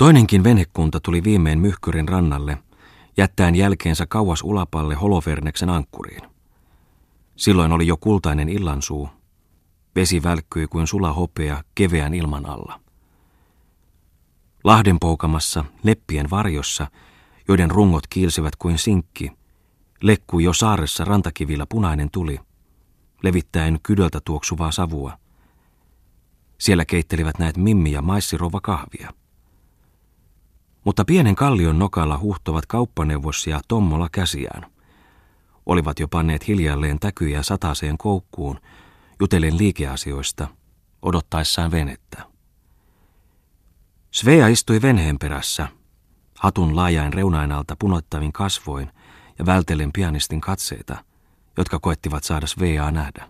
Toinenkin venhekunta tuli viimein Myhkyrin rannalle, jättäen jälkeensä kauas ulapalle Holoferneksen ankkuriin. Silloin oli jo kultainen illansuu. Vesi välkkyi kuin sula hopea keveän ilman alla. Lahden poukamassa, leppien varjossa, joiden rungot kiilsivät kuin sinkki, lekkui jo saaressa rantakivillä punainen tuli, levittäen kydöltä tuoksuvaa savua. Siellä keittelivät näet Mimmi ja Maissirova kahvia. Mutta pienen kallion nokalla huhtovat kauppaneuvos ja Tommola käsiään. Olivat jo panneet hiljalleen täkyjä sataseen koukkuun, jutellen liikeasioista, odottaessaan venettä. Svea istui venheen perässä, hatun laajain reunainalta punottavin kasvoin ja vältellen pianistin katseita, jotka koettivat saada Sveaa nähdä.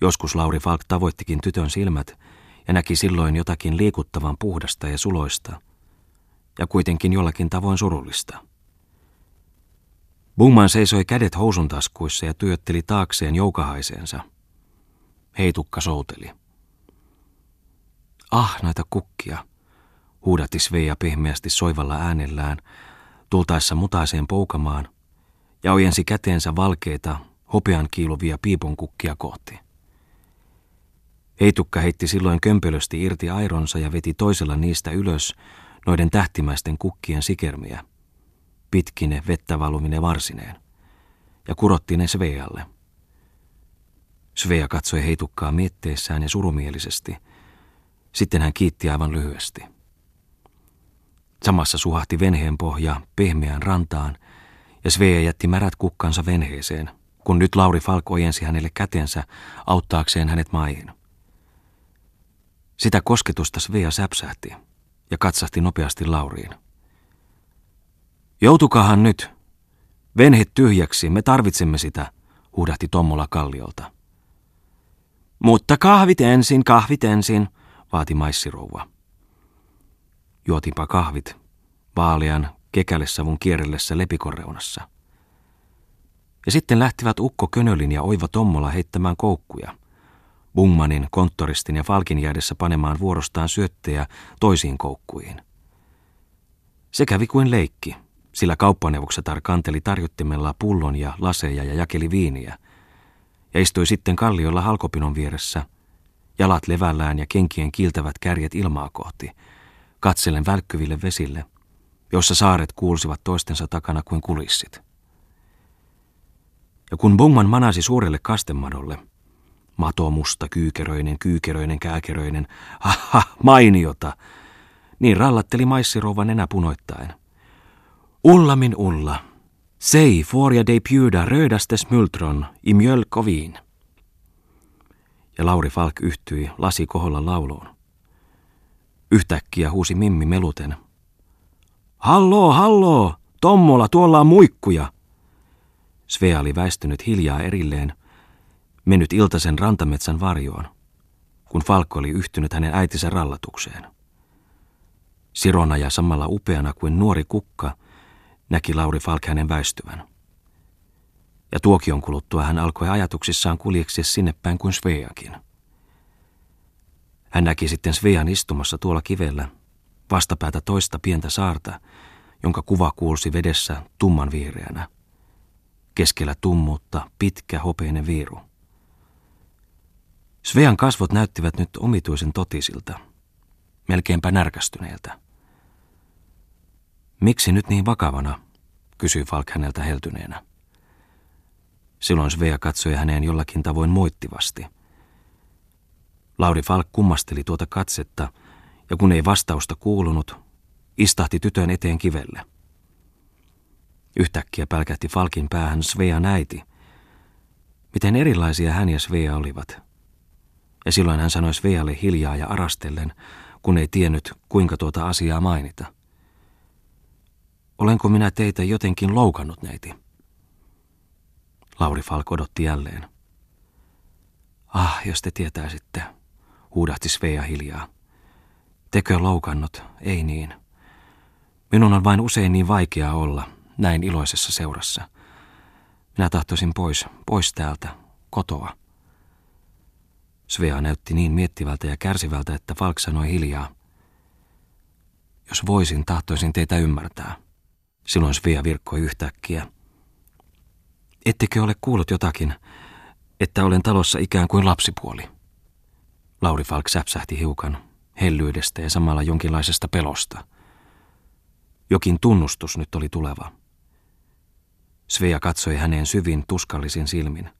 Joskus Lauri Falk tavoittikin tytön silmät ja näki silloin jotakin liikuttavan puhdasta ja suloista, ja kuitenkin jollakin tavoin surullista. Bungman seisoi kädet housun taskuissa ja työtteli taakseen joukahaiseensa. Heitukka souteli. Ah, noita kukkia, huudatti Sveja pehmeästi soivalla äänellään, tultaessa mutaiseen poukamaan, ja ojensi käteensä valkeita, hopean kiiluvia piiponkukkia kohti. Heitukka heitti silloin kömpelösti irti aironsa ja veti toisella niistä ylös noiden tähtimäisten kukkien sikermiä, pitkine vettä valumine varsineen, ja kurotti ne Svealle. Svea katsoi heitukkaa mietteessään ja surumielisesti. Sitten hän kiitti aivan lyhyesti. Samassa suhahti venheen pohja pehmeään rantaan, ja Svea jätti märät kukkansa venheeseen, kun nyt Lauri Falk ojensi hänelle kätensä auttaakseen hänet maihin. Sitä kosketusta Svea säpsähti ja katsahti nopeasti Lauriin. Joutukahan nyt. Venhe tyhjäksi, me tarvitsemme sitä, huudahti Tommola kalliolta. Mutta kahvit ensin, kahvit ensin, vaati maissirouva. Juotipa kahvit, vaalean kekälessavun kierrellessä lepikorreunassa. Ja sitten lähtivät Ukko Könölin ja Oiva Tommola heittämään koukkuja – Bungmanin, konttoristin ja Falkin jäädessä panemaan vuorostaan syöttejä toisiin koukkuihin. Se kävi kuin leikki, sillä kauppaneuvoksetar kanteli tarjottimella pullon ja laseja ja jakeli viiniä, ja istui sitten kalliolla halkopinon vieressä, jalat levällään ja kenkien kiiltävät kärjet ilmaa kohti, katsellen välkkyville vesille, jossa saaret kuulsivat toistensa takana kuin kulissit. Ja kun Bungman manasi suurelle kastemadolle, Mato musta, kyykeröinen, kyykeröinen, kääkeröinen. Haha, mainiota. Niin rallatteli maissirouva nenä punoittain. Ulla min Ulla. Sei foria de pjuda rödaste smultron i mjölkoviin. Ja Lauri Falk yhtyi lasi koholla lauluun. Yhtäkkiä huusi Mimmi meluten. Halloo, halloo! Tommola, tuolla on muikkuja! Svea oli väistynyt hiljaa erilleen – mennyt iltaisen rantametsän varjoon, kun Falkko oli yhtynyt hänen äitinsä rallatukseen. Sirona ja samalla upeana kuin nuori kukka näki Lauri Falk hänen väistyvän. Ja tuokion kuluttua hän alkoi ajatuksissaan kuljeksia sinne päin kuin Sveakin. Hän näki sitten Svean istumassa tuolla kivellä, vastapäätä toista pientä saarta, jonka kuva kuulsi vedessä tumman vihreänä. Keskellä tummuutta pitkä hopeinen viiru. Svean kasvot näyttivät nyt omituisen totisilta, melkeinpä närkästyneeltä. Miksi nyt niin vakavana, kysyi Falk häneltä heltyneenä. Silloin Svea katsoi häneen jollakin tavoin moittivasti. Lauri Falk kummasteli tuota katsetta, ja kun ei vastausta kuulunut, istahti tytön eteen kivelle. Yhtäkkiä pälkähti Falkin päähän Svea näiti. Miten erilaisia hän ja Svea olivat – ja silloin hän sanoi Svealle hiljaa ja arastellen, kun ei tiennyt, kuinka tuota asiaa mainita. Olenko minä teitä jotenkin loukannut, neiti? Lauri Falk odotti jälleen. Ah, jos te tietäisitte, huudahti Svea hiljaa. Tekö loukannut? Ei niin. Minun on vain usein niin vaikeaa olla näin iloisessa seurassa. Minä tahtoisin pois, pois täältä, kotoa. Svea näytti niin miettivältä ja kärsivältä, että Falk sanoi hiljaa. Jos voisin, tahtoisin teitä ymmärtää. Silloin Svea virkkoi yhtäkkiä. Ettekö ole kuullut jotakin, että olen talossa ikään kuin lapsipuoli? Lauri Falk säpsähti hiukan, hellyydestä ja samalla jonkinlaisesta pelosta. Jokin tunnustus nyt oli tuleva. Svea katsoi häneen syvin tuskallisin silmin.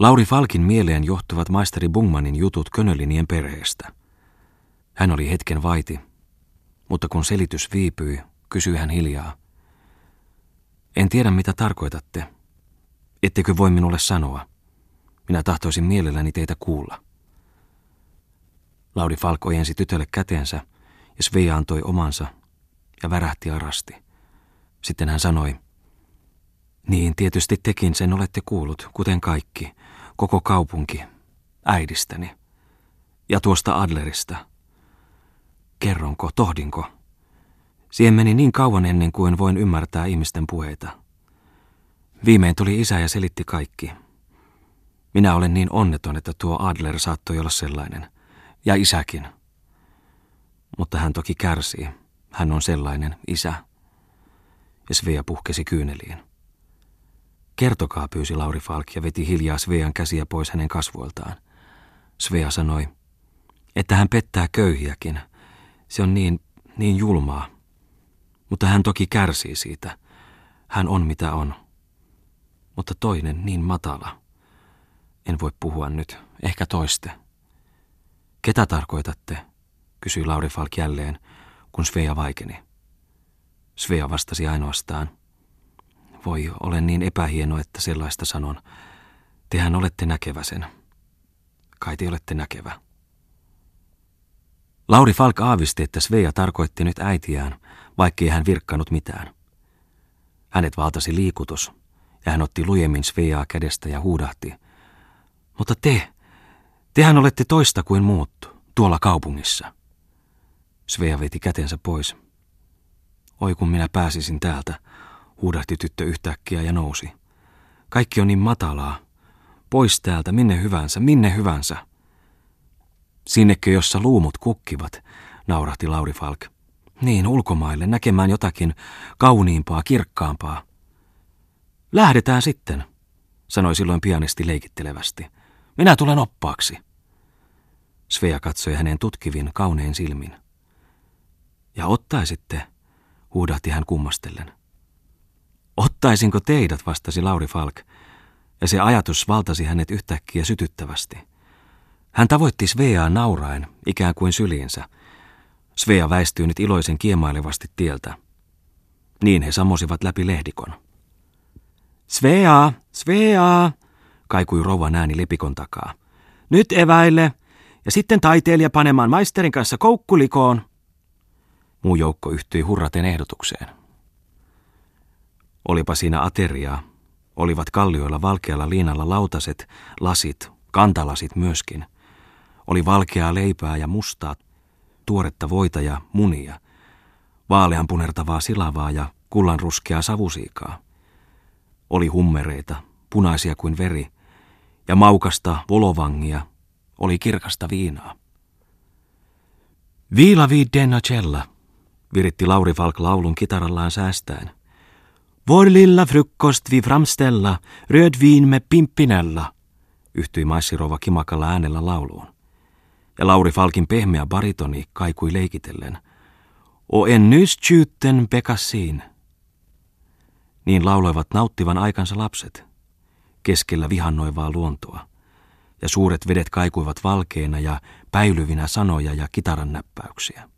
Lauri Falkin mieleen johtuvat maisteri Bungmanin jutut Könölinien perheestä. Hän oli hetken vaiti, mutta kun selitys viipyi, kysyi hän hiljaa. En tiedä, mitä tarkoitatte. Ettekö voi minulle sanoa? Minä tahtoisin mielelläni teitä kuulla. Lauri Falk ojensi tytölle käteensä ja Svea antoi omansa ja värähti arasti. Sitten hän sanoi, niin tietysti tekin sen olette kuullut, kuten kaikki, koko kaupunki, äidistäni ja tuosta Adlerista. Kerronko, tohdinko? Siihen meni niin kauan ennen kuin voin ymmärtää ihmisten puheita. Viimein tuli isä ja selitti kaikki. Minä olen niin onneton, että tuo Adler saattoi olla sellainen. Ja isäkin. Mutta hän toki kärsii. Hän on sellainen, isä. Ja Svea puhkesi kyyneliin. Kertokaa, pyysi Lauri Falk ja veti hiljaa Svean käsiä pois hänen kasvoiltaan. Svea sanoi, että hän pettää köyhiäkin. Se on niin, niin julmaa. Mutta hän toki kärsii siitä. Hän on mitä on. Mutta toinen niin matala. En voi puhua nyt, ehkä toiste. Ketä tarkoitatte? kysyi Lauri Falk jälleen, kun Svea vaikeni. Svea vastasi ainoastaan. Voi, olen niin epähieno, että sellaista sanon. Tehän olette näkevä sen. Kai te olette näkevä. Lauri Falk aavisti, että Svea tarkoitti nyt äitiään, vaikkei hän virkkanut mitään. Hänet valtasi liikutus, ja hän otti lujemmin Sveaa kädestä ja huudahti. Mutta te, tehän olette toista kuin muut, tuolla kaupungissa. Svea veti kätensä pois. Oi kun minä pääsisin täältä, huudahti tyttö yhtäkkiä ja nousi. Kaikki on niin matalaa. Pois täältä, minne hyvänsä, minne hyvänsä. Sinnekö, jossa luumut kukkivat, naurahti Lauri Falk. Niin, ulkomaille, näkemään jotakin kauniimpaa, kirkkaampaa. Lähdetään sitten, sanoi silloin pianisti leikittelevästi. Minä tulen oppaaksi. Svea katsoi hänen tutkivin, kaunein silmin. Ja ottaisitte, huudahti hän kummastellen. Ottaisinko teidät, vastasi Lauri Falk, ja se ajatus valtasi hänet yhtäkkiä sytyttävästi. Hän tavoitti Sveaa nauraen, ikään kuin syliinsä. Svea väistyi nyt iloisen kiemailevasti tieltä. Niin he samosivat läpi lehdikon. Svea, Svea, kaikui rouvan ääni lepikon takaa. Nyt eväille, ja sitten taiteilija panemaan maisterin kanssa koukkulikoon. Muu joukko yhtyi hurraten ehdotukseen. Olipa siinä ateriaa. Olivat kallioilla valkealla liinalla lautaset, lasit, kantalasit myöskin. Oli valkeaa leipää ja mustaa, tuoretta voita ja munia, vaalean punertavaa silavaa ja kullanruskeaa savusiikaa. Oli hummereita, punaisia kuin veri, ja maukasta volovangia, oli kirkasta viinaa. Viila vid denna cella, viritti Lauri Falk laulun kitarallaan säästäen. Vår lilla frukost vi framställa, rödvin med pimpinella, yhtyi maissirova kimakalla äänellä lauluun. Ja Lauri Falkin pehmeä baritoni kaikui leikitellen. O en nys pekassiin. Niin lauloivat nauttivan aikansa lapset, keskellä vihannoivaa luontoa. Ja suuret vedet kaikuivat valkeina ja päilyvinä sanoja ja kitaran näppäyksiä.